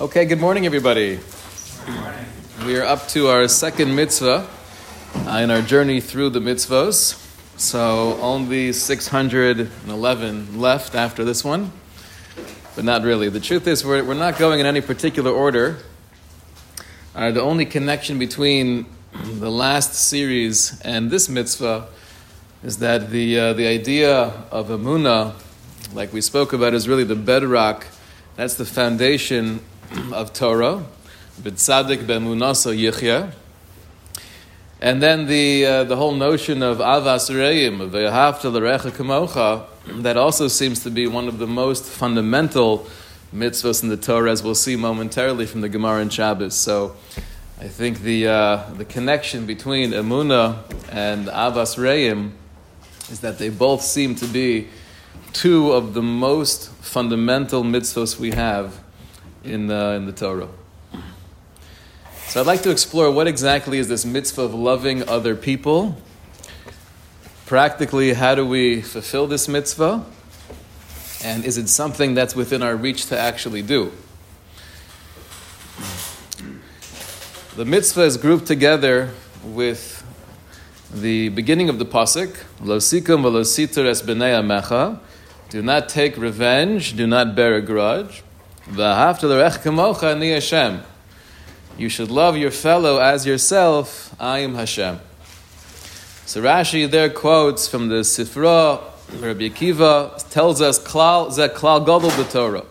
Okay, good morning, everybody. We are up to our second mitzvah uh, in our journey through the mitzvahs. So only 611 left after this one, but not really. The truth is, we're, we're not going in any particular order. Uh, the only connection between the last series and this mitzvah is that the, uh, the idea of Amunah, like we spoke about, is really the bedrock. That's the foundation of Torah, b'tzadik b'emunaso yichya. And then the, uh, the whole notion of avas reim, of ve'ahavta l'recha kamocha, that also seems to be one of the most fundamental mitzvahs in the Torah, as we'll see momentarily from the Gemara and Shabbos. So I think the, uh, the connection between emuna and avas reim is that they both seem to be two of the most fundamental mitzvahs we have in the, in the Torah. So I'd like to explore what exactly is this mitzvah of loving other people. Practically, how do we fulfill this mitzvah? And is it something that's within our reach to actually do? The mitzvah is grouped together with the beginning of the pasuk, "Losikum v'lositur es b'nei amecha." Do not take revenge. Do not bear a grudge. Hashem. You should love your fellow as yourself. I am Hashem. So Rashi there quotes from the Sifra. Rabbi Akiva tells us klal klal gadol b'Torah.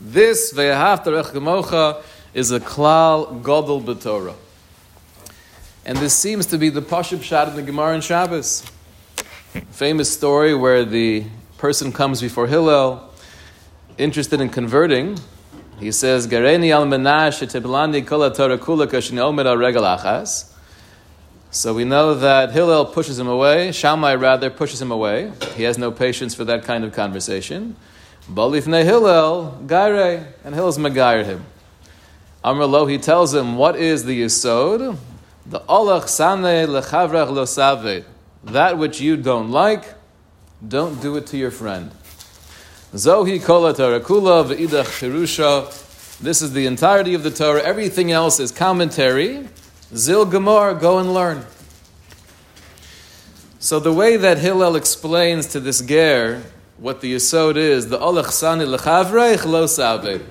This ve'ahavta l'rech kamocha is a klal gadol b'Torah. And this seems to be the Pashib Shad in the Gemara and Shabbos. Famous story where the person comes before Hillel, interested in converting. He says, Gareni al kula Torah. So we know that Hillel pushes him away. Shammai rather pushes him away. He has no patience for that kind of conversation. Balifne Hillel, Gaire, and Hillel's Magair him. Amr he tells him, what is the Yisod? The Olach Sane Lechavrach Losave. That which you don't like, don't do it to your friend. Zohi Kola Tarakula V'idach Shirusha. This is the entirety of the Torah. Everything else is commentary. Zil Gemar, go and learn. So the way that Hillel explains to this ger what the Yisod is, the Olach Sani Lechavreich Lo Save.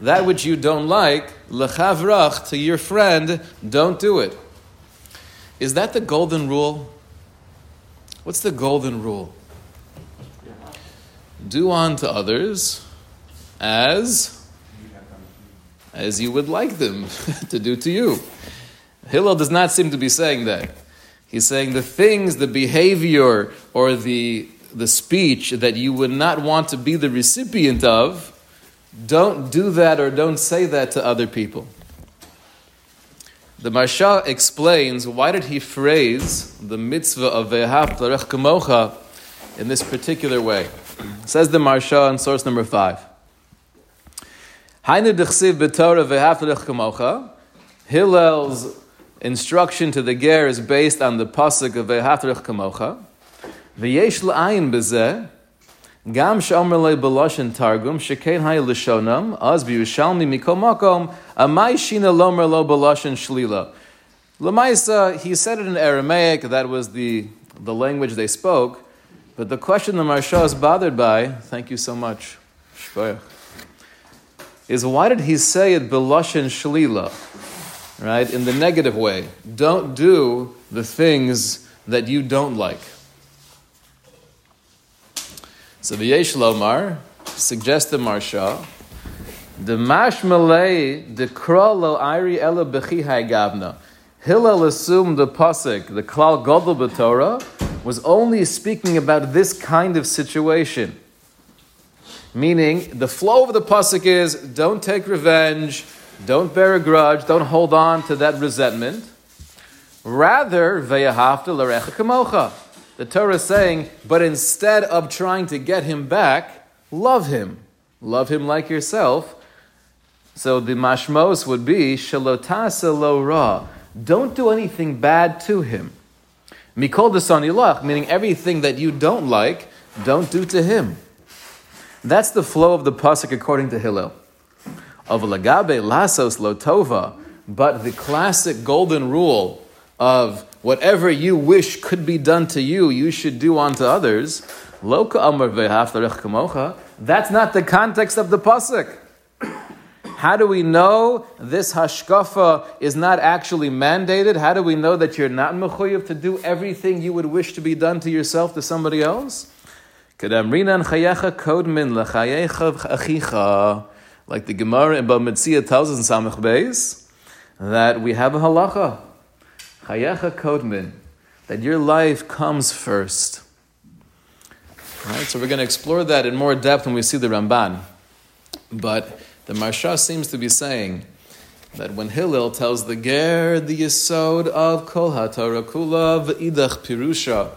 That which you don't like, Lechavrach, to your friend, don't do it. Is that the golden rule? What's the golden rule? Do unto others as as you would like them to do to you. Hillel does not seem to be saying that. He's saying the things, the behavior, or the, the speech that you would not want to be the recipient of, don't do that or don't say that to other people. The Maharsha explains why did he phrase the mitzvah of Ve'ahav Larech Kamocha in this particular way. Says the Maharsha in source number five. Hillel's instruction to the ger is based on the pasuk of Ve'ahav Larech Kamocha. V'yesh la'ayin b'zeh Gam shomer le beloshen targum shekain hay lishonam az biyushalmi mikol makom shina lomer lo beloshen shlila. Lamaisa, he said it in Aramaic. That was the the language they spoke. But the question the Maharsha is bothered by, thank you so much, is why did he say it beloshen shlila, right? In the negative way. Don't do the things that you don't like. So the Yesh Lomar suggests the Maharsha, the Mashmalei the Krolo Iri Ela Bechihai Gavna. Hillel assumed the pasuk, the Klal Godel B'Torah, was only speaking about this kind of situation. Meaning, the flow of the pasuk is don't take revenge, don't bear a grudge, don't hold on to that resentment. Rather, kamocha. The Torah is saying, but instead of trying to get him back, love him. Love him like yourself. So the mashmos would be, shalotasa lo ra. Don't do anything bad to him. Mikol desanilach, meaning everything that you don't like, don't do to him. That's the flow of the pasuk according to Hillel. of lagabe lasos lotova, but the classic golden rule of whatever you wish could be done to you, you should do unto others. Loka amar. That's not the context of the pasuk. How do we know this hashkafa is not actually mandated? How do we know that you're not mechuyev to do everything you would wish to be done to yourself to somebody else? Like the Gemara in Bava Metzia tells us in Samach Beis, that we have a halacha, chayecha kodmin, that your life comes first. Right, so we're going to explore that in more depth when we see the Ramban. But the Maharsha seems to be saying that when Hillel tells the Ger the Yisod of Kol HaTorah Kula v'idach Pirusha,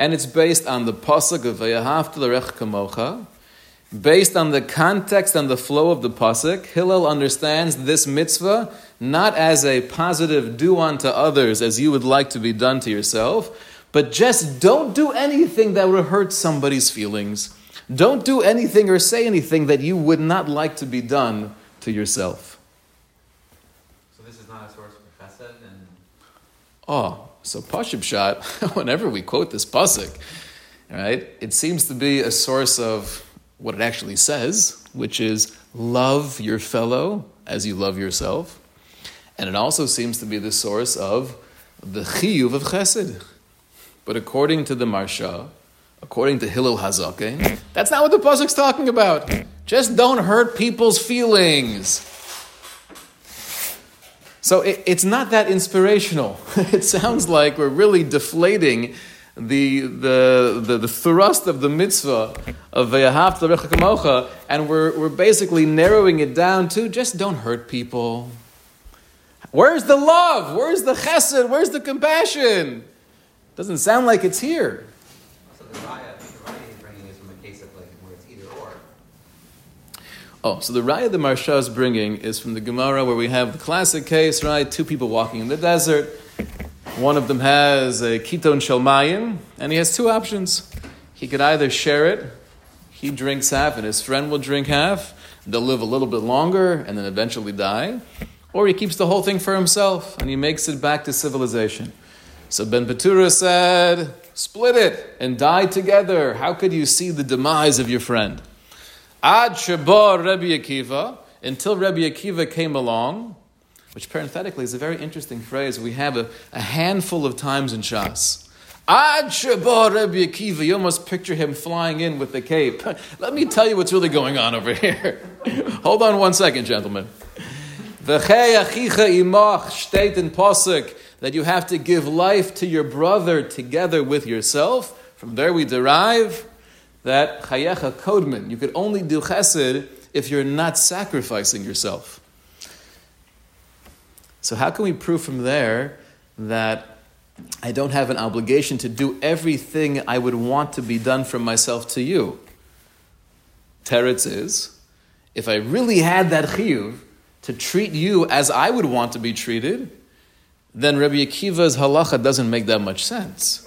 and it's based on the pasuk of Vayahavta l'rech kamocha, based on the context and the flow of the pasuk, Hillel understands this mitzvah not as a positive do unto others as you would like to be done to yourself, but just don't do anything that would hurt somebody's feelings. Don't do anything or say anything that you would not like to be done to yourself. So this is not a source for chesed and. Oh, so Pashib Shot, whenever we quote this pasuk, right, it seems to be a source of what it actually says, which is love your fellow as you love yourself. And it also seems to be the source of the chiyuv of chesed. But according to the Maharsha, according to Hillel Hazaken, that's not what the pasuk's talking about. Just don't hurt people's feelings. So it, it's not that inspirational. It sounds like we're really deflating the, the, the, the thrust of the mitzvah of Ve'ahavta Kamocha, and we're, we're basically narrowing it down to just don't hurt people. Where's the love? Where's the chesed? Where's the compassion? Doesn't sound like it's here. So the raya, the raya he's bringing is from a case of like where it's either or. Oh, so the raya the Maharsha is bringing is from the Gemara where we have the classic case, right? Two people walking in the desert. One of them has a ketone shalmayim, and he has two options. He could either share it, he drinks half, and his friend will drink half. They'll live a little bit longer and then eventually die. Or he keeps the whole thing for himself and he makes it back to civilization. So Ben Petura said, split it and die together. How could you see the demise of your friend? Ad Shabar Rabbi Akiva, until Rabbi Akiva came along, which parenthetically is a very interesting phrase. We have a, a handful of times in Shas. Ad Shabar Rabbi Akiva, you almost picture him flying in with the cape. Let me tell you what's really going on over here. Hold on one second, gentlemen. State in Pasuk, that you have to give life to your brother together with yourself. From there we derive that chayecha kodman. You could only do chesed if you're not sacrificing yourself. So how can we prove from there that I don't have an obligation to do everything I would want to be done from myself to you? Teretz is, if I really had that chiyuv to treat you as I would want to be treated, then Rabbi Akiva's halacha doesn't make that much sense.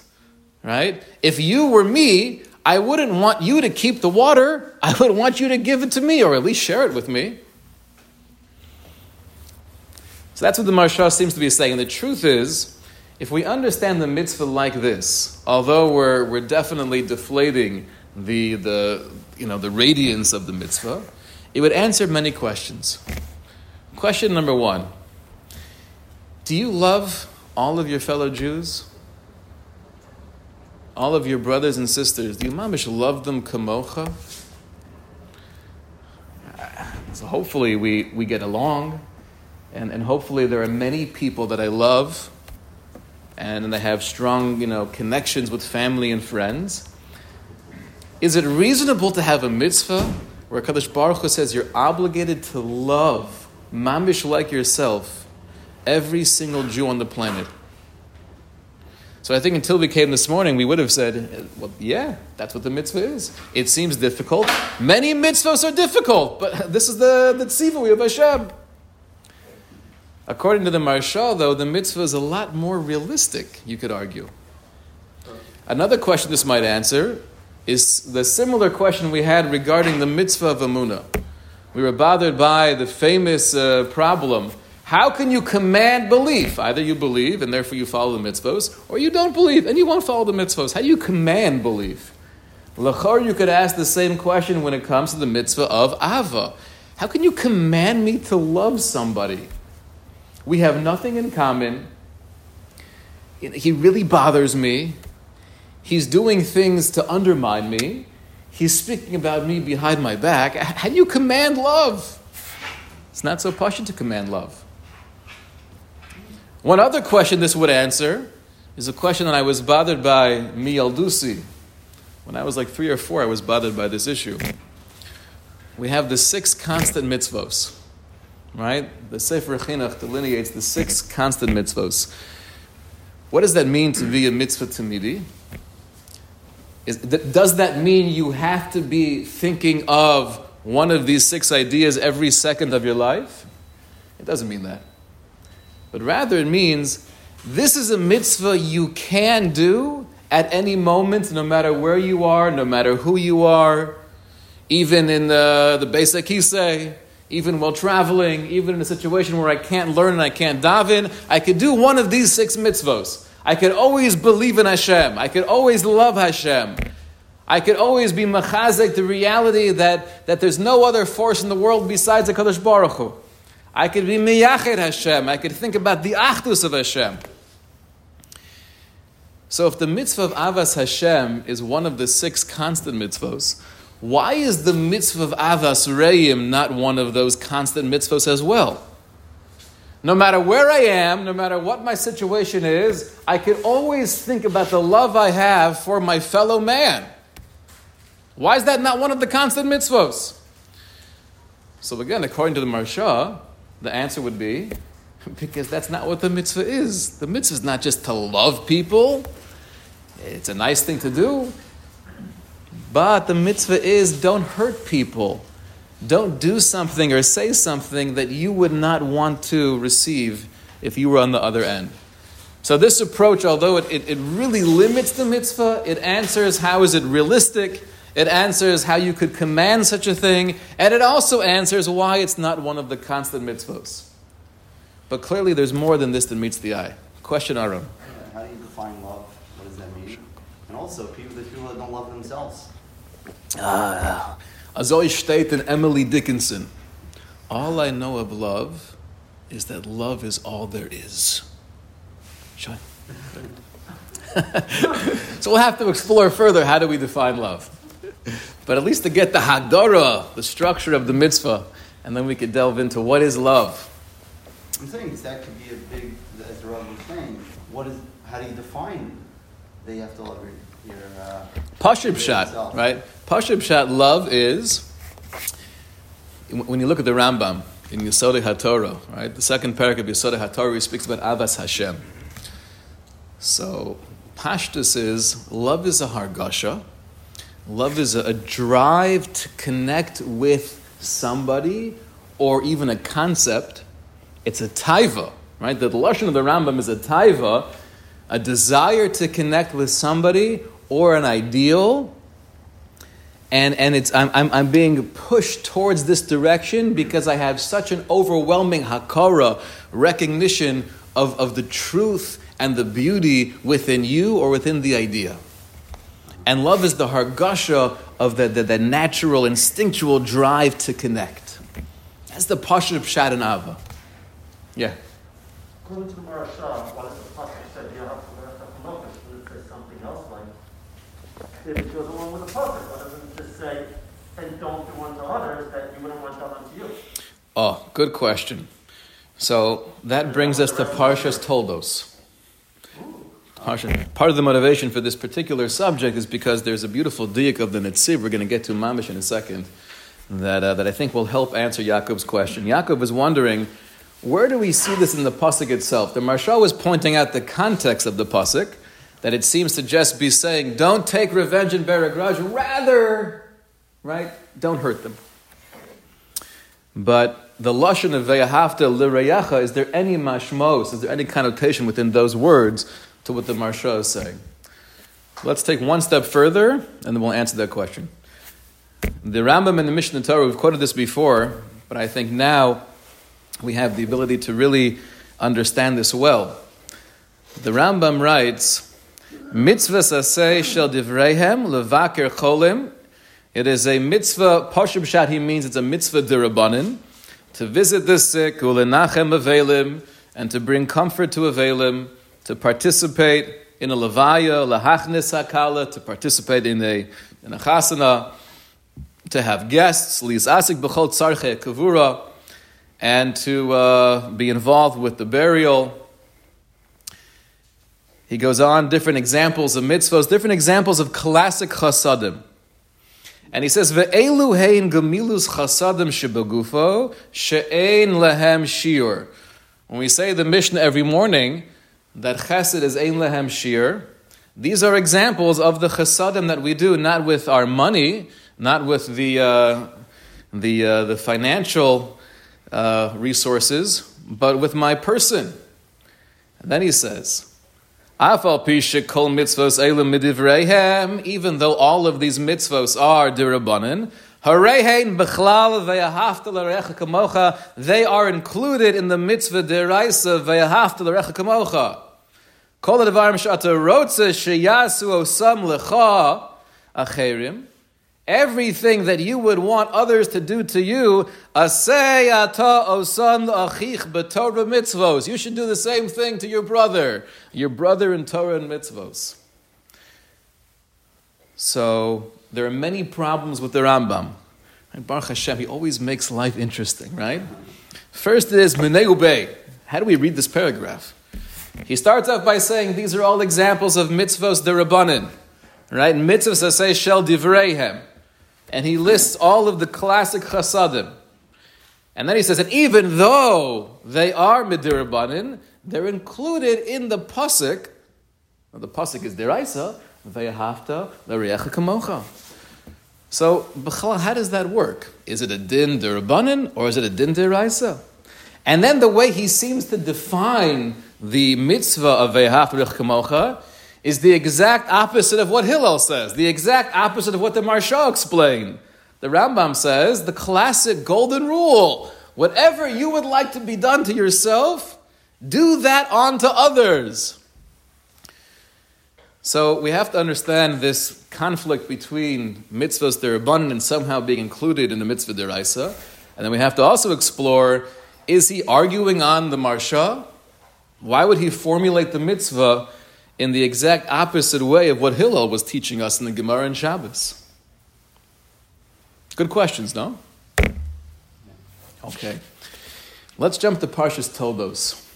Right? If you were me, I wouldn't want you to keep the water. I would want you to give it to me, or at least share it with me. So that's what the Maharsha seems to be saying. And the truth is, if we understand the mitzvah like this, although we're, we're definitely deflating the, the, you know, the radiance of the mitzvah, it would answer many questions. Question number one do you love all of your fellow Jews? All of your brothers and sisters? Do you mamish love them kamocha? So hopefully we, we get along, and, and hopefully there are many people that I love, and they have strong you know, connections with family and friends. Is it reasonable to have a mitzvah where Kadosh Baruch Hu says you're obligated to love, mamish like yourself, every single Jew on the planet. So I think until we came this morning, we would have said, well, yeah, that's what the mitzvah is. It seems difficult. Many mitzvahs are difficult, but this is the, the we have Hashem. According to the Maharsha, though, the mitzvah is a lot more realistic, you could argue. Another question this might answer is the similar question we had regarding the mitzvah of Amunah. We were bothered by the famous uh, problem how can you command belief? Either you believe and therefore you follow the mitzvos, or you don't believe and you won't follow the mitzvos. How do you command belief? Lachor, you could ask the same question when it comes to the mitzvah of Ava. How can you command me to love somebody? We have nothing in common. He really bothers me. He's doing things to undermine me. He's speaking about me behind my back. How do you command love? It's not so passionate to command love. One other question this would answer is a question that I was bothered by Mi Dusi. When I was like three or four, I was bothered by this issue. We have the six constant mitzvos, right? The Sefer Chinuch delineates the six constant mitzvos. What does that mean to be a mitzvah tamidi? Is, does that mean you have to be thinking of one of these six ideas every second of your life? It doesn't mean that but rather it means this is a mitzvah you can do at any moment, no matter where you are, no matter who you are, even in the, the basic say, even while traveling, even in a situation where I can't learn and I can't daven, I could do one of these six mitzvahs. I could always believe in Hashem. I could always love Hashem. I could always be machazek the reality that, that there's no other force in the world besides the Kadosh Baruch Hu. I could be miyached Hashem. I could think about the achdus of Hashem. So if the mitzvah of Avas Hashem is one of the six constant mitzvahs, why is the mitzvah of Avas Reim not one of those constant mitzvahs as well? No matter where I am, no matter what my situation is, I can always think about the love I have for my fellow man. Why is that not one of the constant mitzvahs? So again, according to the Maharsha, the answer would be because that's not what the mitzvah is. The mitzvah is not just to love people, it's a nice thing to do. But the mitzvah is don't hurt people. Don't do something or say something that you would not want to receive if you were on the other end. So, this approach, although it, it, it really limits the mitzvah, it answers how is it realistic it answers how you could command such a thing, and it also answers why it's not one of the constant mitzvahs. But clearly, there's more than this that meets the eye. Question, Aram. How do you define love? What does that mean? And also, people, the people that don't love themselves. Ah, Azoy steht in Emily Dickinson. All I know of love is that love is all there is. Sean. so we'll have to explore further how do we define love. but at least to get the Hagdara, the structure of the mitzvah, and then we could delve into what is love. I'm saying that could be a big, as the Rav was saying, what is, how do you define that you have to love your, your uh, Pashib shot, right? Pashib shot, love is, when you look at the Rambam in Yesodei HaTorah, right? The second parak of Yesodei HaTorah, he speaks about Avas Hashem. So, Pashtus is, love is a hargasha, Love is a, drive to connect with somebody or even a concept. It's a taiva, right? The lashon of the Rambam is a taiva, a desire to connect with somebody or an ideal. And, and it's, I'm, I'm, I'm being pushed towards this direction because I have such an overwhelming hakara, recognition of, of the truth and the beauty within you or within the idea. And love is the hargasha of the, the, the natural, instinctual drive to connect. That's the pasha of Shad and Ava. Yeah. According to the Maharsha, what the pasuk said, you have to learn it says something else like, if it goes along with the pasuk, why doesn't just say, and don't do unto others that you wouldn't want done unto you? Oh, good question. So that brings us to Parshas Toldos. Part of the motivation for this particular subject is because there's a beautiful diak of the Netziv we're going to get to Mamish in a second that, uh, that I think will help answer Yaakov's question. Yaakov is wondering, where do we see this in the Pasuk itself? The Maharsha was pointing out the context of the Pasuk, that it seems to just be saying, don't take revenge and bear a grudge, rather, right, don't hurt them. But the lashon of ve'ahavta l'reyacha, is there any mashmos, is there any connotation within those words to what the Maharsha is saying. Let's take one step further, and then we'll answer that question. The Rambam in the Mishnah Torah, we've quoted this before, but I think now we have the ability to really understand this well. The Rambam writes, Mitzvah saseh shel divreihem levaker cholim. It is a mitzvah, Pashub Shat, he means it's a mitzvah dirabanin, to visit the sick, ulenachem avelim, and to bring comfort to avelim, to participate in a levaya, lahachnis hakala, to participate in a, in a chasana, to have guests, lis asik b'chol tzarche kavura, and to uh, be involved with the burial. He goes on, different examples of mitzvahs, different examples of classic chasadim. And he says, Ve'elu hein gemilus chasadim shebagufo, she'ein lehem shiur. When we say the Mishnah every morning, that chesed is ein lehem shiur, these are examples of the chasadim that we do, not with our money, not with the, uh, the, uh, the financial uh, resources, but with my person. And then he says, Afal pisha kol mitzvos midivreihem, even though all of these mitzvos are dirabanan, they are included in the mitzvah deraisa ve'ahavta l'recha kamocha. Kol advarim shata rotze sheyasu osam lecha acherim, Everything that you would want others to do to you, asay ata osan achich b'torah mitzvos. You should do the same thing to your brother, your brother in Torah and mitzvos. So there are many problems with the Rambam. Baruch Hashem, he always makes life interesting, right? First is Meneu How do we read this paragraph? He starts off by saying these are all examples of mitzvos derabanan, right? Mitzvos say shel divreihem and he lists all of the classic chasadim. And then he says that even though they are midirabanin, they're included in the pasuk. the pasuk is deraisa, vayahafta l'riyecha kamocha. So, how does that work? Is it a din derabanin or is it a din deraisa? And then the way he seems to define the mitzvah of l'riyecha kamocha is the exact opposite of what Hillel says, the exact opposite of what the Maharsha explained. The Rambam says the classic golden rule whatever you would like to be done to yourself, do that on to others. So we have to understand this conflict between mitzvahs derabanan and somehow being included in the mitzvah deraisa. And then we have to also explore is he arguing on the Maharsha? Why would he formulate the mitzvah in the exact opposite way of what Hillel was teaching us in the Gemara and Shabbos? Good questions, no? Okay. Let's jump to Parshas Toldos.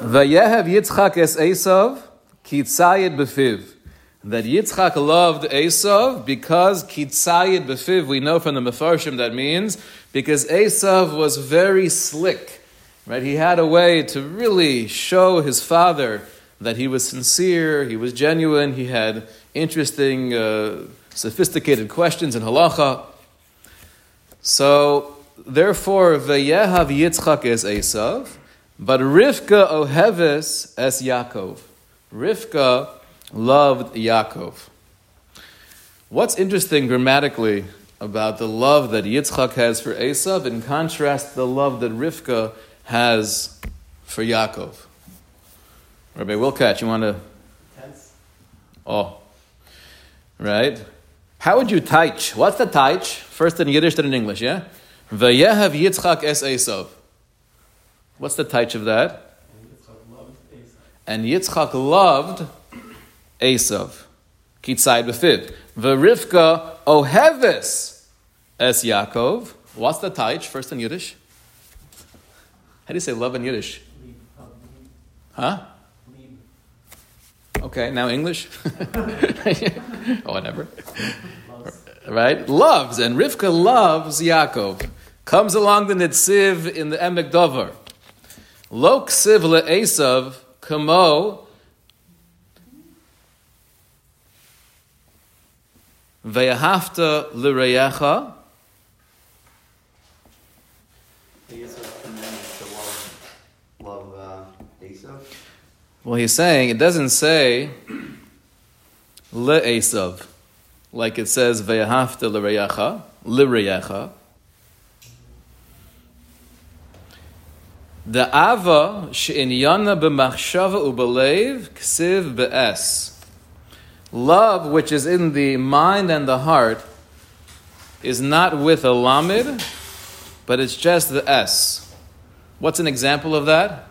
Vayehav Yitzchak es Esav, kitzayid befiv. That Yitzchak loved Esav because kitzayid befiv, we know from the Mefarshim that means because Esav was very slick. Right? He had a way to really show his father that he was sincere, he was genuine, he had interesting, uh, sophisticated questions in halacha. So, therefore, Vayehav Yitzchak es Esav, but Rivka Oheves es Yaakov. Rivka loved Yaakov. What's interesting grammatically about the love that Yitzchak has for Esav in contrast to the love that Rivka has for Yaakov? Rabbi Wilcott, you want to? Tense. Oh, right. How would you teach? What's the teach? First in Yiddish, then in English, yeah? Vayehav Yitzchak es Esav. What's the teach of that? And Yitzchak loved Esav. Kitzayid b'fid. V'rivka oheves es Yaakov. What's the teich? First in Yiddish. How do you say love in Yiddish? Huh? Okay, now English? oh, whatever. Right? Loves, and Rivka loves Yaakov. Comes along the Nitziv in the Emek Dover. Lo ksiv le'esav kamo ve'ahavta l'reyecha Esav's commandment to love, love uh, Well, he's saying it doesn't say le Esav. like it says, Ve'ahavta l'reyacha, l'reyacha. The ava she'inyana b'machshava u'belev ksiv be'es. Love, which is in the mind and the heart, is not with a lamid, but it's just the s. What's an example of that?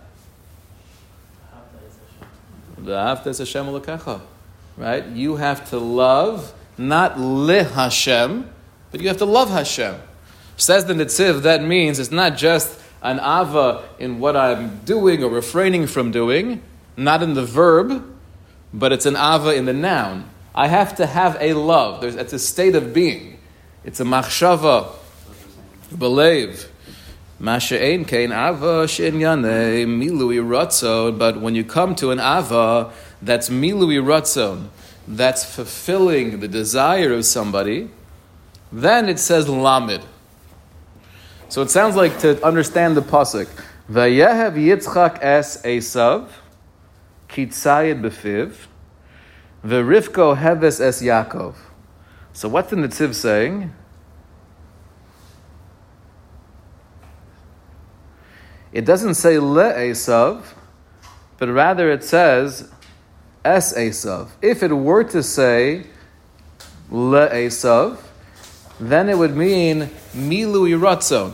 Right? You have to love, not li Hashem, but you have to love Hashem. Says the Nitziv, that means it's not just an ava in what I'm doing or refraining from doing, not in the verb, but it's an ava in the noun. I have to have a love. There's, it's a state of being. It's a machshava, believe. Masha'ein kain ava she'enyane milui ratzon. But when you come to an ava that's milui ratzon, that's fulfilling the desire of somebody, then it says lamid. So it sounds like to understand the pasuk. Vayehav Yitzchak es Esav, kitzayid befiv, v'rivko heves es Yaakov. So what's the Nitziv saying? It doesn't say le Esav, but rather it says es Esav. If it were to say le Esav, then it would mean milui ratzon.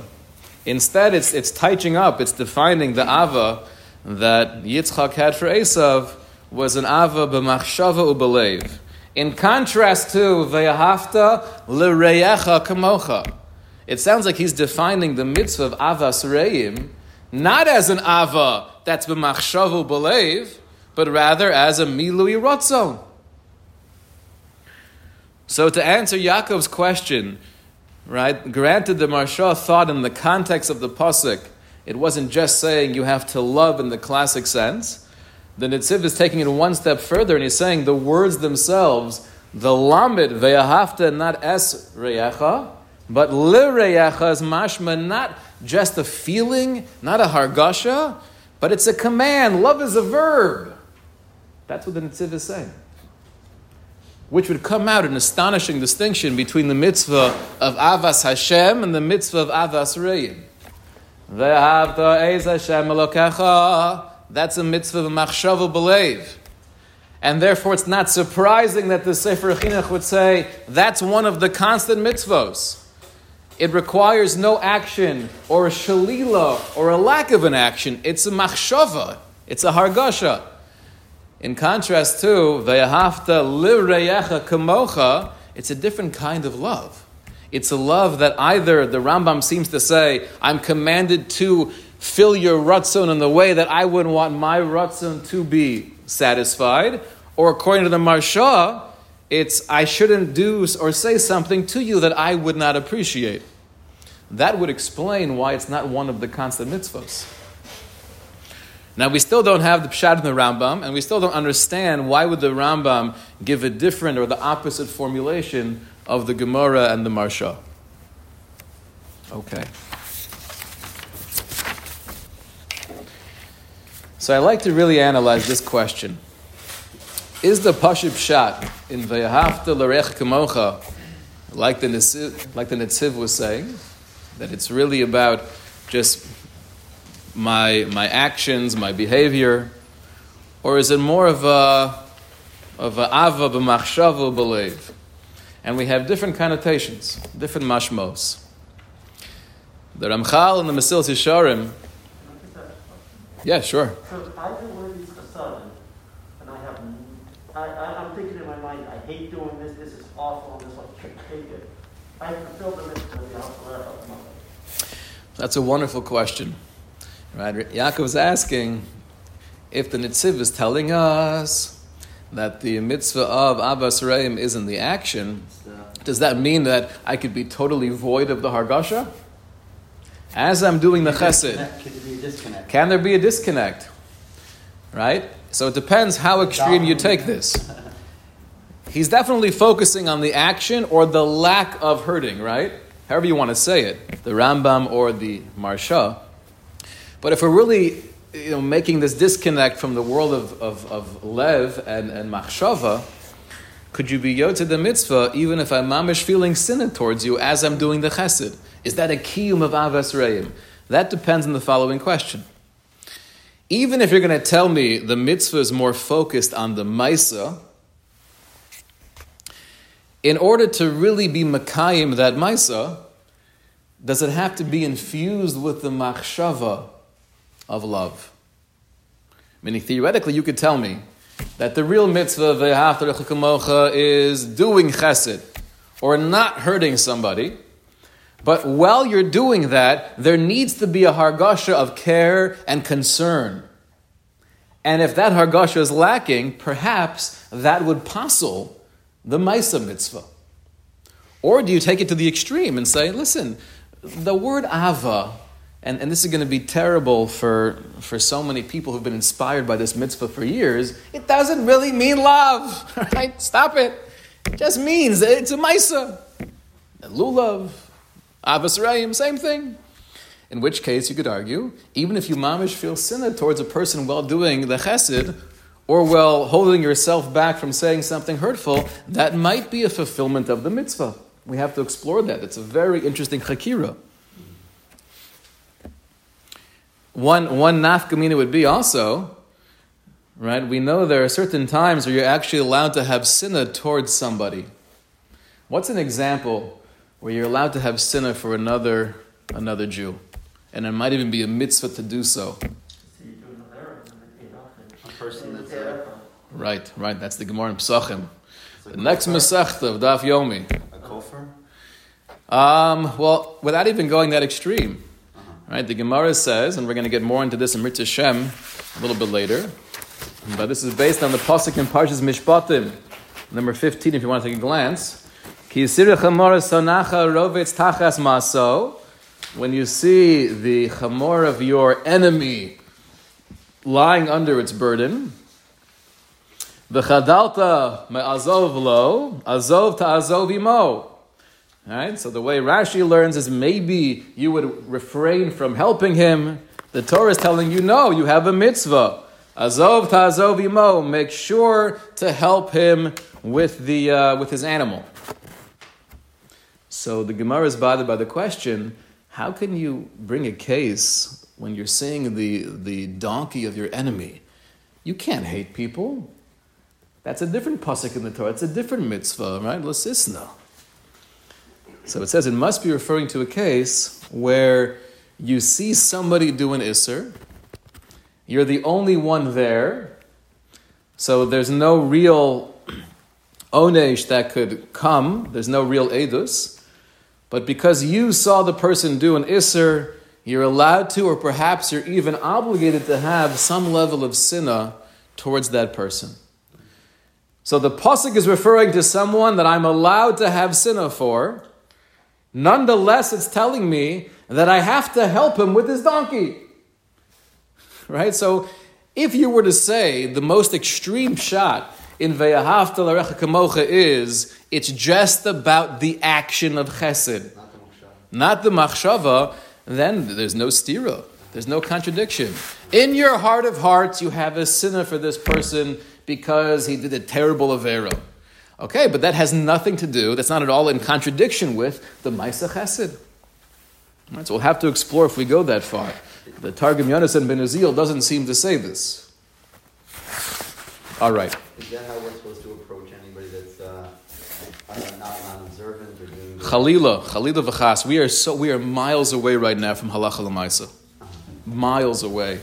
Instead, it's, it's touching up, it's defining the ava that Yitzchak had for Esav was an ava b'machshava ubelev. In contrast to ve'ahavta l'reyecha kamocha. It sounds like he's defining the mitzvah of avas reim not as an ava that's b'machshava ubelev, but rather as a milui ratzon. So to answer Yaakov's question, right? Granted, the Maharsha thought in the context of the pasuk, it wasn't just saying you have to love in the classic sense. The Nitziv is taking it one step further, and he's saying the words themselves, the lamid ve'ahavta, not es reyecha, but li reyecha is mashma, not just a feeling, not a hargasha, but it's a command. Love is a verb. That's what the Nitziv is saying which would come out an astonishing distinction between the mitzvah of Avas Hashem and the mitzvah of Avas Reim. That's a mitzvah of machshava believe. And therefore, it's not surprising that the Sefer Chinuch would say that's one of the constant mitzvos. It requires no action or a shalila or a lack of an action. It's a machshava. It's a hargasha. In contrast to Vayahavta Livreyecha Kamocha, it's a different kind of love. It's a love that either the Rambam seems to say, I'm commanded to fill your rutzon in the way that I wouldn't want my rutzon to be satisfied, or according to the Maharsha, it's I shouldn't do or say something to you that I would not appreciate. That would explain why it's not one of the constant mitzvahs. Now we still don't have the pshat in the Rambam, and we still don't understand why would the Rambam give a different or the opposite formulation of the Gemara and the Marsha. Okay. So I like to really analyze this question. Is the Pashib Pshat in Vayahavta Larech Kamocha, like the, like the Nitziv was saying, that it's really about just my, my actions, my behavior? Or is it more of a, of a ava b'machshava believe? And we have different connotations, different mashmos. The Ramchal and the Mesilas Yesharim. Yeah, sure. So I do wear these chasadim, and I have, I, I, I'm thinking in my mind, I hate doing this, this is awful, this, I can't take it. I fulfill the mitzvah of the That's a wonderful question. Right? Yaakov is asking if the Nitziv is telling us that the mitzvah of Abbas Reim is in the action, does that mean that I could be totally void of the Hargasha? As I'm doing the chesed, can there be a disconnect? Right? So it depends how extreme you take this. He's definitely focusing on the action or the lack of hurting, right? However you want to say it, the Rambam or the Maharsha. But if we're really you know, making this disconnect from the world of, of, of Lev and, and Machshava, could you be yotze the mitzvah even if I'm mamish feeling sinna towards you as I'm doing the chesed? Is that a kiyum of avas reim? That depends on the following question. Even if you're going to tell me the mitzvah is more focused on the maisa, in order to really be makayim that maisa, does it have to be infused with the machshava of love? Meaning, theoretically, you could tell me that the real mitzvah is doing chesed or not hurting somebody. But while you're doing that, there needs to be a hargasha of care and concern. And if that hargasha is lacking, perhaps that would passel the Maisa mitzvah? Or do you take it to the extreme and say, listen, the word Ava, and, and this is going to be terrible for, for so many people who've been inspired by this mitzvah for years, it doesn't really mean love, right? Stop it. It just means it's a Maisa. Lulav, Avas Rayim, same thing. In which case, you could argue, even if you mamish feel sinna towards a person while doing the chesed, or while holding yourself back from saying something hurtful, that might be a fulfillment of the mitzvah. We have to explore that. It's a very interesting chakira. One, one nafkamina would be also, right? We know there are certain times where you're actually allowed to have sinna towards somebody. What's an example where you're allowed to have sinna for another, another Jew? And it might even be a mitzvah to do so. A person that's a, Right, right. That's the Gemara in Pesachim. The next Masechta of Daf Yomi. a kofar. Um, well, without even going that extreme, right? The Gemara says, and we're going to get more into this in Mitzvah Shem a little bit later, but this is based on the pasuk in Parshas Mishpatim, number fifteen. If you want to take a glance. When you see the chamor of your enemy lying under its burden, V'chadalta me'azov lo, azov ta'azov imo. Right? So the way Rashi learns is maybe you would refrain from helping him. The Torah is telling you, no, you have a mitzvah. Azov ta'azov imo. Make sure to help him with, the, uh, with his animal. So the Gemara is bothered by the question, how can you bring a case when you're seeing the, the donkey of your enemy? You can't hate people. That's a different pasuk in the Torah. It's a different mitzvah, right? Lasisna. So it says it must be referring to a case where you see somebody do an isser, you're the only one there, so there's no real onesh that could come, there's no real edus, but because you saw the person do an isser, you're allowed to, or perhaps you're even obligated to have some level of sinna towards that person. So the pasuk is referring to someone that I'm allowed to have sinna for. Nonetheless, it's telling me that I have to help him with his donkey. Right? So if you were to say the most extreme shot in Ve'ahavta l'recha kamocha is it's just about the action of chesed, Not the machshava. not the machshava, then there's no stira. There's no contradiction. In your heart of hearts, you have a sinner for this person because he did a terrible avera. Okay, but that has nothing to do, that's not at all in contradiction with the Maisa Chesed. All right, so we'll have to explore if we go that far. The Targum Yonasan Ben Uzziel doesn't seem to say this. All right. Is that how we're supposed to approach anybody that's uh, uh, not non-observant or doing? Khalila, Khalila v'chas. We are so we are miles away right now from halacha l'maisa. Miles away.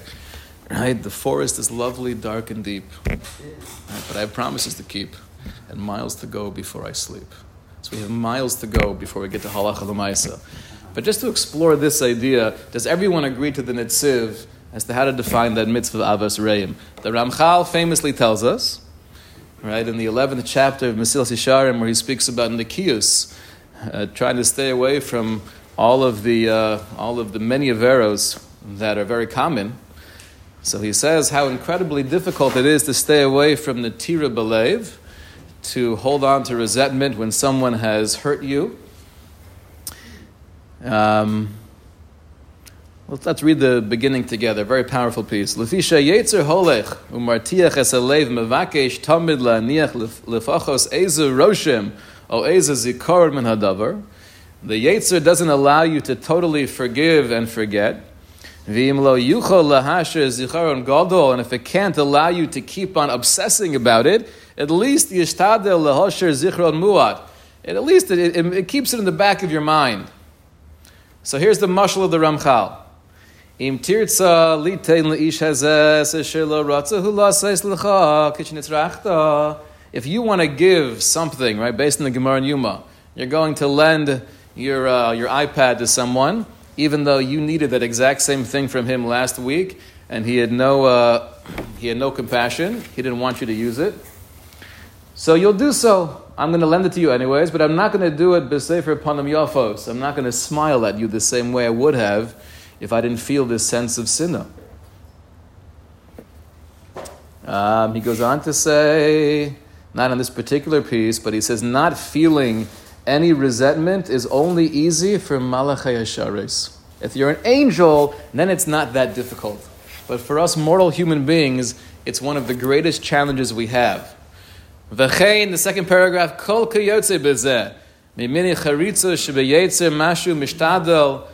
Right? The forest is lovely, dark, and deep. Right? But I have promises to keep and miles to go before I sleep. So we have miles to go before we get to halacha l'maisa. But just to explore this idea, does everyone agree to the Netziv as to how to define that mitzvah of avas reim? The Ramchal famously tells us, right, in the 11th chapter of Mesilas Yesharim, where he speaks about Nikius, uh, trying to stay away from all of the, uh, all of the many averos that are very common. So he says how incredibly difficult it is to stay away from the tira belev, to hold on to resentment when someone has hurt you. Um, Let's, read the beginning together. Very powerful piece. Lefisha yetzer holech umartiach es alev mevakesh tamid la'aniach lefachos eze roshem o eze zikor min hadavar. The yetzer doesn't allow you to totally forgive and forget. V'im lo yuchol lahasher zicharon gadol, and if it can't allow you to keep on obsessing about it, at least yishtadel lahasher zichron muat. At least it, it, it keeps it in the back of your mind. So here's the mushal of the Ramchal. Im tirtza leish. If you want to give something, right, based on the Gemara and Yuma, you're going to lend your, uh, your iPad to someone, even though you needed that exact same thing from him last week, and he had no, uh, he had no compassion. He didn't want you to use it. So you'll do so. I'm going to lend it to you anyways, but I'm not going to do it b'sefer panam yafos. I'm not going to smile at you the same way I would have if I didn't feel this sense of sinna. Um, he goes on to say, not on this particular piece, but he says, not feeling any resentment is only easy for malachai asharis. If you're an angel, then it's not that difficult. But for us mortal human beings, it's one of the greatest challenges we have. V'chein, the second paragraph, kol kayotze bezeh, mimini charitza shebeyetzer mashu mishtadel,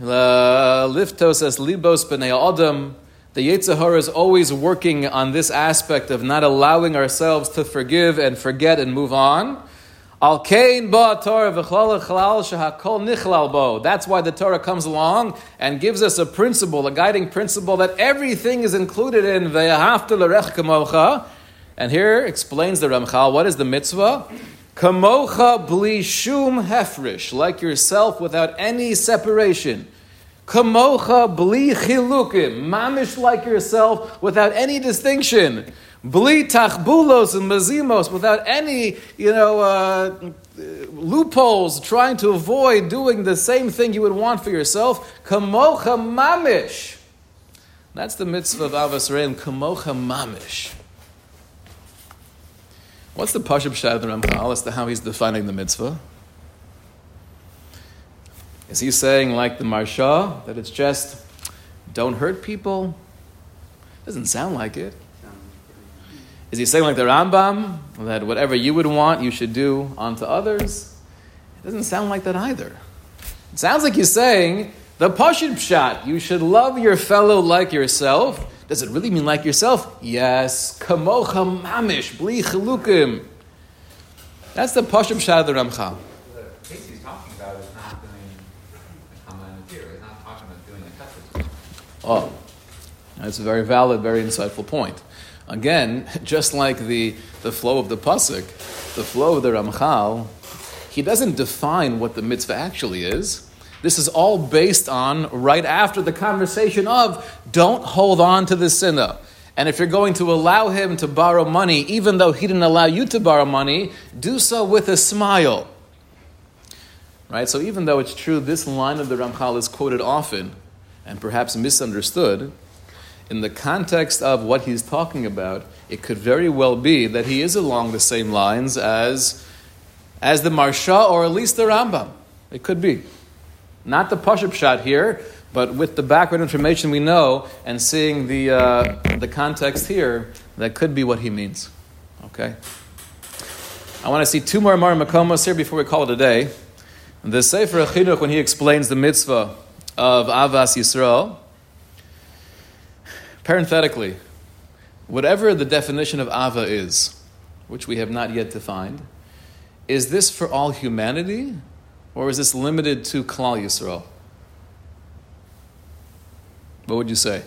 liftos as libos b'nei adam, the Yetzer Hara is always working on this aspect of not allowing ourselves to forgive and forget and move on. Al kain ba Torah v'chlal chalal shehakol nichlal bo. That's why the Torah comes along and gives us a principle, a guiding principle that everything is included in ve'ahavta l'rech kamocha. And here explains the Ramchal, what is the mitzvah? Kamocha bli shum hefrish, like yourself without any separation. Kamocha bli chilukim, mamish like yourself without any distinction. Bli tachbulos and mazimos, without any, you know, uh, loopholes, trying to avoid doing the same thing you would want for yourself. Kamocha mamish. That's the mitzvah of Avos Reim, kamocha mamish. What's the Pashut Pshat of the Ramchal as to how he's defining the mitzvah? Is he saying, like the Maharsha, that it's just don't hurt people? Doesn't sound like it. Is he saying, like the Rambam, that whatever you would want, you should do unto others? It doesn't sound like that either. It sounds like he's saying, the Pashut Pshat, you should love your fellow like yourself. Does it really mean like yourself? Yes. Kamocha mamish, bli chilukim. That's the Pashut Pshat of the Ramchal. The case he's talking about is not doing a common material. He's not talking about doing a kashrut. Oh, that's a very valid, very insightful point. Again, just like the, the flow of the Pasuk, the flow of the Ramchal, he doesn't define what the mitzvah actually is. This is all based on right after the conversation of don't hold on to the sinner. And if you're going to allow him to borrow money, even though he didn't allow you to borrow money, do so with a smile. Right? So even though it's true this line of the Ramchal is quoted often and perhaps misunderstood, in the context of what he's talking about, it could very well be that he is along the same lines as, as the Maharsha or at least the Rambam. It could be. Not the Pashut Pshat here, but with the background information we know and seeing the, uh, the context here, that could be what he means. Okay? I want to see two more Mar Makomos here before we call it a day. The Sefer Chinuch, when he explains the mitzvah of Avas Yisrael, parenthetically, whatever the definition of Ava is, which we have not yet defined, is this for all humanity or is this limited to Klal Yisrael? What would you say?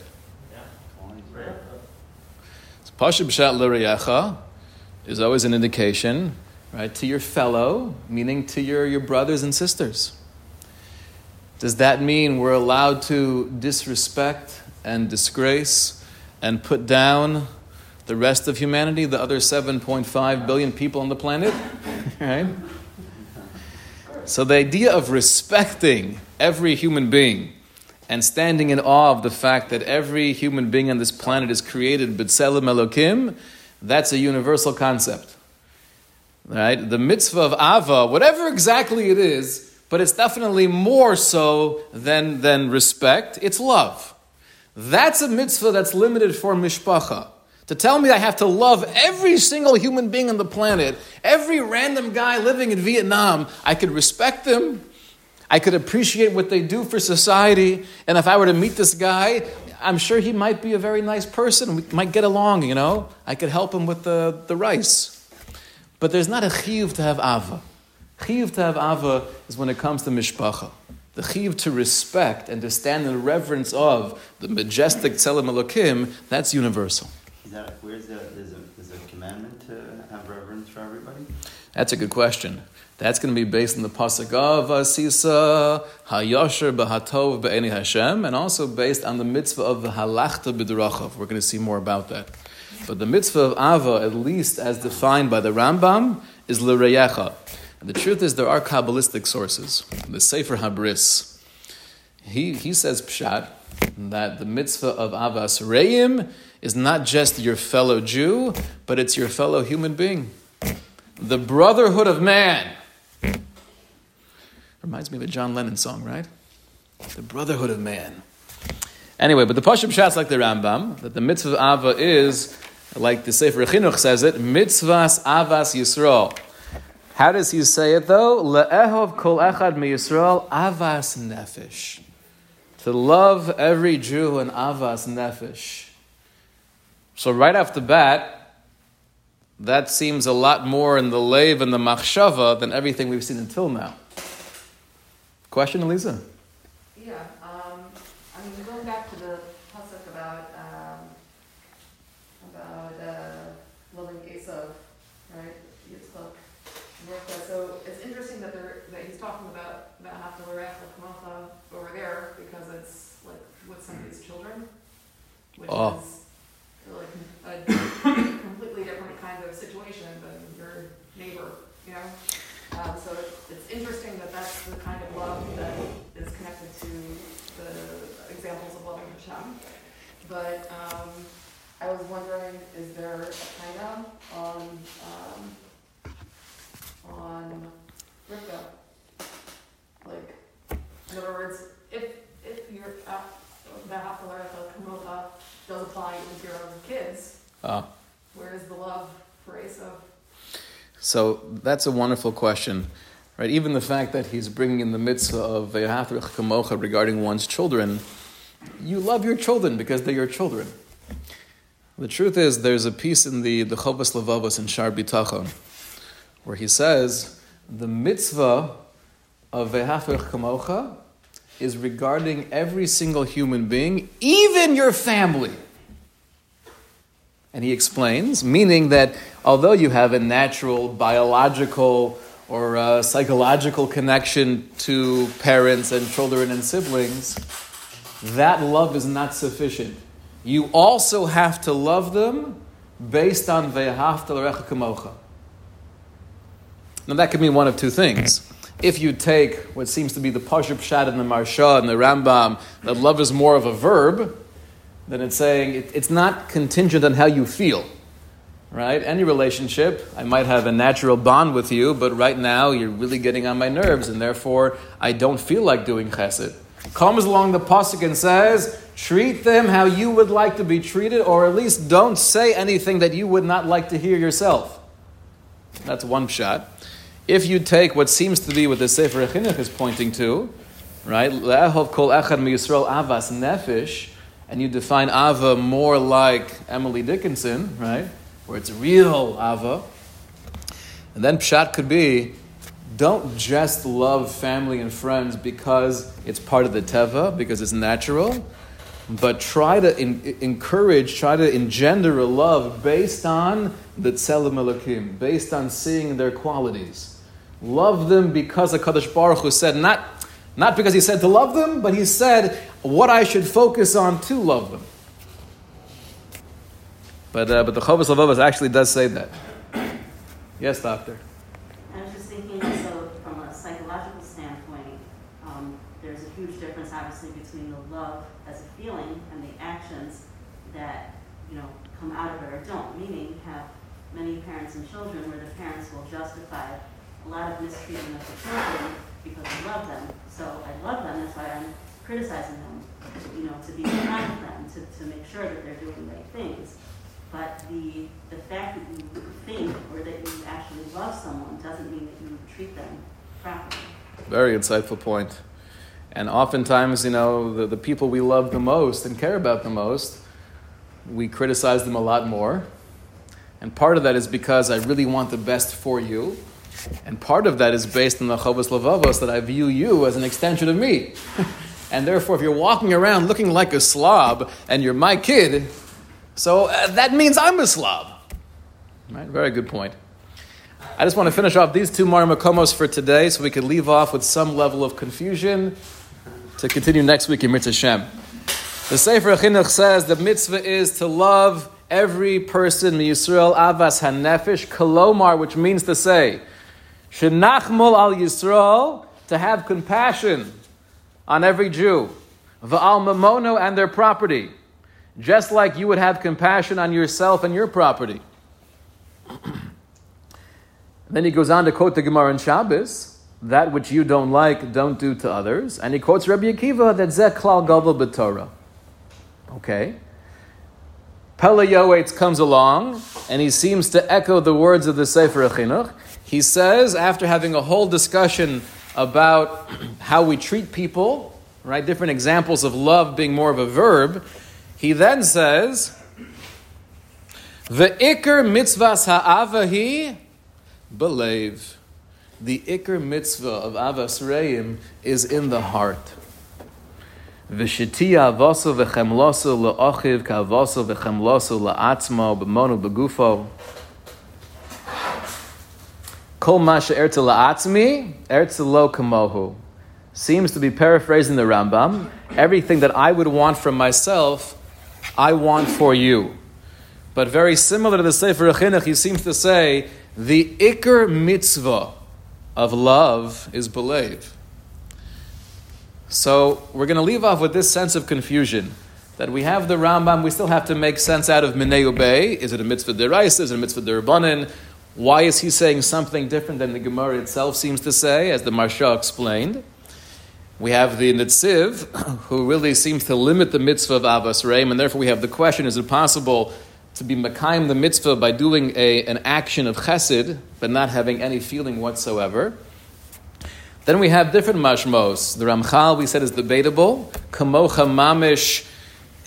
Pasha b'shat l'reyecha is always an indication, right, to your fellow, meaning to your, your brothers and sisters. Does that mean we're allowed to disrespect and disgrace and put down the rest of humanity, the other 7.5 billion people on the planet? right? So the idea of respecting every human being and standing in awe of the fact that every human being on this planet is created b'tselem elokim, that's a universal concept. Right? The mitzvah of Ava, whatever exactly it is, but it's definitely more so than, than respect. It's love. That's a mitzvah that's limited for mishpacha. To tell me I have to love every single human being on the planet, every random guy living in Vietnam, I could respect them, I could appreciate what they do for society, and if I were to meet this guy, I'm sure he might be a very nice person. We might get along, you know. I could help him with the, the rice. But there's not a chiyuv to have ava. Chiyuv to have ava is when it comes to mishpacha. The chiyuv to respect and to stand in reverence of the majestic tzelem elokim, that's universal. Is that, where's the, there's a, there's a commandment to have reverence for everybody? That's a good question. That's going to be based on the pasuk of Asisa Hayosher B'Hatov Be'eni Hashem, and also based on the mitzvah of Halachta B'Durachav. We're going to see more about that. But the mitzvah of Ava, at least as defined by the Rambam, is L'Reyecha. And the truth is, there are Kabbalistic sources. The Sefer Habris, he, he says Pshat, that the mitzvah of Avas Reim is not just your fellow Jew, but it's your fellow human being. The brotherhood of man. Reminds me of a John Lennon song, right? The brotherhood of man. Anyway, but the Pashut Pshat's like the Rambam, that the mitzvah of Ava is, like the Sefer Chinuch says it, mitzvahs Avas Yisrael. How does he say it though? Le'ehov kol echad Yisrael avas nefesh. To love every Jew in avas nefesh. So right off the bat, that seems a lot more in the lave and the machshava than everything we've seen until now. Question, Elisa? Yeah, um, I mean, going back to the pasuk about, um, about, uh, loving Esav, right, Yitzchak, so it's interesting that they're, that he's talking about, about over there, because it's like with somebody's children, which Oh. is like a completely different kind of situation than your neighbor, you know? Um, so it- it's interesting that that's the kind of love that is connected to the examples of loving Hashem. But um, I was wondering, is there a kind on um, on Rivka? Like, in other words, if if your uh, the Haftarach Kamota does apply with your own kids, Ah. where is the love for Esav? So that's a wonderful question, right? Even the fact that he's bringing in the mitzvah of Ve'ahatrich kamocha regarding one's children, you love your children because they're your children. The truth is, there's a piece in the the Chovas Levavos in Shar Bitachon where he says the mitzvah of Ve'ahatrich kamocha is regarding every single human being, even your family. And he explains, meaning that although you have a natural biological or uh, psychological connection to parents and children and siblings, that love is not sufficient. You also have to love them based on ve'ahavta l'recha kamocha. Now that could mean one of two things. If you take what seems to be the Pashut Pshat and the Maharsha and the Rambam, that love is more of a verb, then it's saying it, it's not contingent on how you feel. Right? Any relationship, I might have a natural bond with you, but right now you're really getting on my nerves, and therefore I don't feel like doing chesed. Comes along the pasuk and says, treat them how you would like to be treated, or at least don't say anything that you would not like to hear yourself. That's one shot. If you take what seems to be what the Sefer Chinuch is pointing to, right, le'ehov kol echad miyisrael avas nefesh, and you define Ava more like Emily Dickinson, right? Where it's real Ava. And then Pshat could be don't just love family and friends because it's part of the Teva, because it's natural, but try to in, encourage, try to engender a love based on the Tzelem Elokim, based on seeing their qualities. Love them because HaKadosh Baruch Hu said, not, not because he said to love them, but he said what I should focus on to love them. But, uh, but the Chovas Levavos actually does say that. Yes, doctor. I was just thinking also from a psychological standpoint, um, there's a huge difference obviously between the love as a feeling and the actions that, you know, come out of it or don't. Meaning you have many parents and children where the parents will justify a lot of mistreatment of the children because I love them. So I love them, that's why I'm criticizing them, you know, to be kind of them, to, to make sure that they're doing right things. But the, the fact that you think or that you actually love someone doesn't mean that you treat them properly. Very insightful point. And oftentimes, you know, the, the people we love the most and care about the most, we criticize them a lot more. And part of that is because I really want the best for you. And part of that is based on the Chovas Levavos that I view you as an extension of me. and therefore, if you're walking around looking like a slob and you're my kid, so uh, that means I'm a slob. Right? Very good point. I just want to finish off these two Mar Makomos for today so we can leave off with some level of confusion to continue next week in Mitzvah Shem. The Sefer Chinuch says the mitzvah is to love every person, Yisrael Avas Hanefesh, Kolomar, which means to say, Shenachmul al Yisrael, to have compassion on every Jew, Va'al Mamono and their property, just like you would have compassion on yourself and your property. then he goes on to quote the Gemara in Shabbos, that which you don't like, don't do to others. And he quotes Rabbi Akiva that Zeh Klal Gadol B'Torah. Okay. Pele Yoetz comes along and he seems to echo the words of the Sefer Chinuch. He says, after having a whole discussion about how we treat people, right, different examples of love being more of a verb, he then says, the ikr mitzvahs ha'avahi believe. The ikr mitzvah of avas reim is in the heart. V'shitiya avosu v'chemlosu la'ochiv ka'avosu v'chemlosu la'atzmo b'monu b'gufo. Kol masha ertza la'atzmi, ertza lo kamohu. Seems to be paraphrasing the Rambam. Everything that I would want from myself, I want for you. But very similar to the Sefer Chinuch, he seems to say the ikr mitzvah of love is believe. So we're going to leave off with this sense of confusion that we have the Rambam. We still have to make sense out of Minei Bay. Is it a mitzvah deraisa? Is it a mitzvah derabanan? Why is he saying something different than the Gemara itself seems to say, as the Maharsha explained? We have the Netziv, who really seems to limit the mitzvah of Avas Reim, and therefore we have the question: Is it possible to be Makayim the mitzvah by doing a, an action of chesed, but not having any feeling whatsoever. Then we have different mashmos. The Ramchal, we said, is debatable. Kamocha mamish,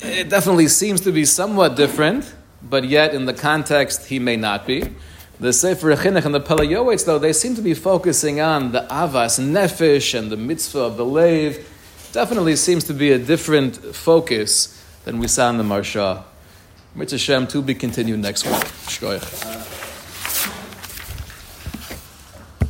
it definitely seems to be somewhat different, but yet in the context, he may not be. The Sefer Chinuch and the Pele Yoetz, though, they seem to be focusing on the avas nefesh and the mitzvah of the lave. Definitely seems to be a different focus than we saw in the Maharsha. Mitzvah Shem to be continued next week.